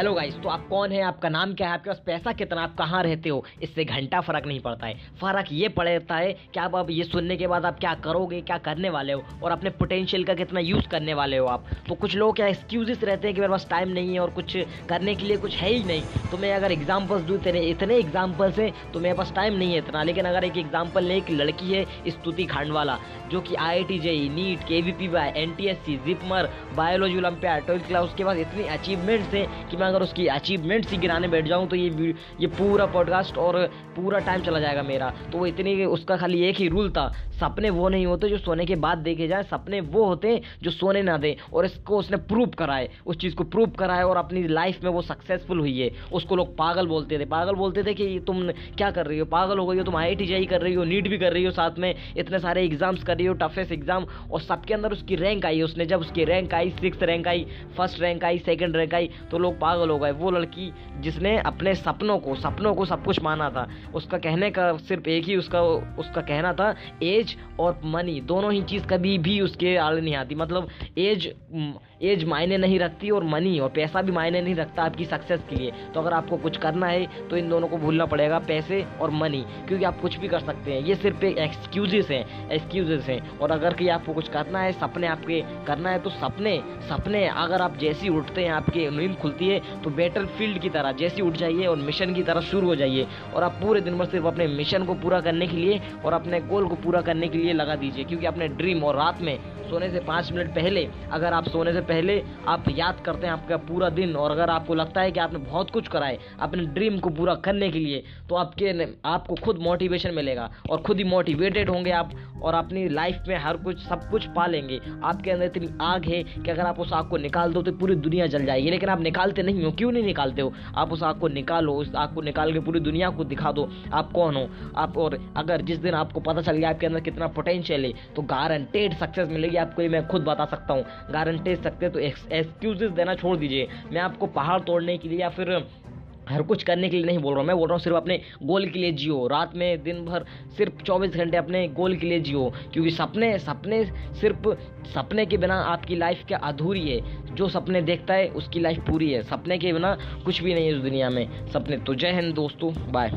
Hello guys तो आप कौन है? आपका नाम क्या है? आपके पास पैसा कितना? आप कहाँ रहते हो? इससे घंटा फ़र्क नहीं पड़ता है। फ़र्क ये पड़ता है कि आप अब ये सुनने के बाद आप क्या करोगे, क्या करने वाले हो? और अपने पोटेंशियल का कितना यूज़ करने वाले हो आप? तो कुछ लोग क्या एक्सक्यूजेस रहते हैं कि मेरे पास टाइम नहीं है और कुछ करने के लिए कुछ है ही नहीं? तो मैं अगर एग्जाम्पल्स दूँ तेरे इतने एग्जाम्पल्स हैं तो मेरे पास टाइम नहीं है इतना। लेकिन अगर एक एग्ज़ाम्पल ले, एक लड़की है स्तुति खांडवाला, जो कि I I T JEE NEET K V P Y N T S C JIPMER biology olympiad twelfth class उसके पास इतनी अचीवमेंट्स हैं कि मैं अगर उसकी अचीवमेंट्स ही गिराने बैठ जाऊँ तो ये ये पूरा पॉडकास्ट और पूरा टाइम चला जाएगा मेरा। तो वो इतनी उसका खाली एक ही रूल था, सपने वो नहीं होते जो सोने के बाद देखे जाए, सपने वो होते हैं जो सोने ना दें और इसको उसने प्रूव कराए, उस चीज़ को प्रूव कराए और अपनी लाइफ में वो सक्सेसफुल हुई है उसको लोग पागल बोलते थे, पागल बोलते थे कि तुम क्या कर रही हो, पागल हो गई हो, तुम आई आई कर रही हो नीट भी कर रही हो साथ में, इतने सारे एग्ज़ाम्स कर रही हो टफेस्ट एग्ज़ाम और सबके अंदर उसकी रैंक आई, उसने जब उसकी रैंक आई सिक्स रैंक आई फ़र्स्ट रैंक आई सेकेंड रैंक आई तो लोग पागल हो गए। वो लड़की जिसने अपने सपनों को सपनों को सब कुछ माना था, उसका कहने का सिर्फ़ एक ही उसका उसका कहना था, एज और मनी। दोनों ही चीज़ कभी भी उसके आड़े नहीं आती। मतलब एज एज मायने नहीं रखती और मनी और पैसा भी मायने नहीं रखता आपकी सक्सेस के लिए। तो अगर आपको कुछ करना है तो इन दोनों को भूलना पड़ेगा, पैसे और मनी क्योंकि आप कुछ भी कर सकते हैं। ये सिर्फ़ एक एक्सक्यूजेस हैं एक्सक्यूजेस हैं। और अगर कि आपको कुछ करना है, सपने आपके करना है तो सपने सपने। अगर आप जैसे उठते हैं, आपकी नींद खुलती है तो बैटल फ़ील्ड की तरह जैसे उठ जाइए और मिशन की तरह शुरू हो जाइए। और आप पूरे दिन भर सिर्फ़ अपने मिशन को पूरा करने के लिए और अपने गोल को पूरा करने के लिए लगा दीजिए। क्योंकि अपने ड्रीम और रात में सोने से पाँच मिनट पहले, अगर आप सोने से पहले आप याद करते हैं आपका पूरा दिन, और अगर आपको लगता है कि आपने बहुत कुछ करा है, अपने ड्रीम को पूरा करने के लिए तो आपके आपको खुद मोटिवेशन मिलेगा, और खुद ही मोटिवेटेड होंगे आप, और अपनी लाइफ में हर कुछ, सब कुछ पा लेंगे आपके अंदर इतनी आग है कि अगर आप उस आग को निकाल दो तो पूरी दुनिया जल जाएगी। लेकिन आप निकालते नहीं हो, क्यों नहीं निकालते हो? आप उस आग को निकालो, उस आग को निकाल के पूरी दुनिया को दिखा दो। आप कौन हो? आप, और अगर जिस दिन आपको पता चल गया आपके अंदर कितना पोटेंशियल है तो गारंटेड सक्सेस मिलेगी। आपको, मैं खुद बता सकता हूँ गारंटेड सकते तो एक्सक्यूजेस देना छोड़ दीजिए। मैं आपको पहाड़ तोड़ने के लिए या फिर हर कुछ करने के लिए नहीं बोल रहा हूँ। मैं बोल रहा हूँ सिर्फ़ अपने गोल के लिए जियो। रात में, दिन भर सिर्फ़ चौबीस घंटे अपने गोल के लिए जियो। क्योंकि सपने सपने सिर्फ़ सपने के बिना आपकी लाइफ क्या अधूरी है? जो सपने देखता है, उसकी लाइफ पूरी है। सपने के बिना कुछ भी नहीं है इस दुनिया में। सपने तो जय हिंद दोस्तों बाय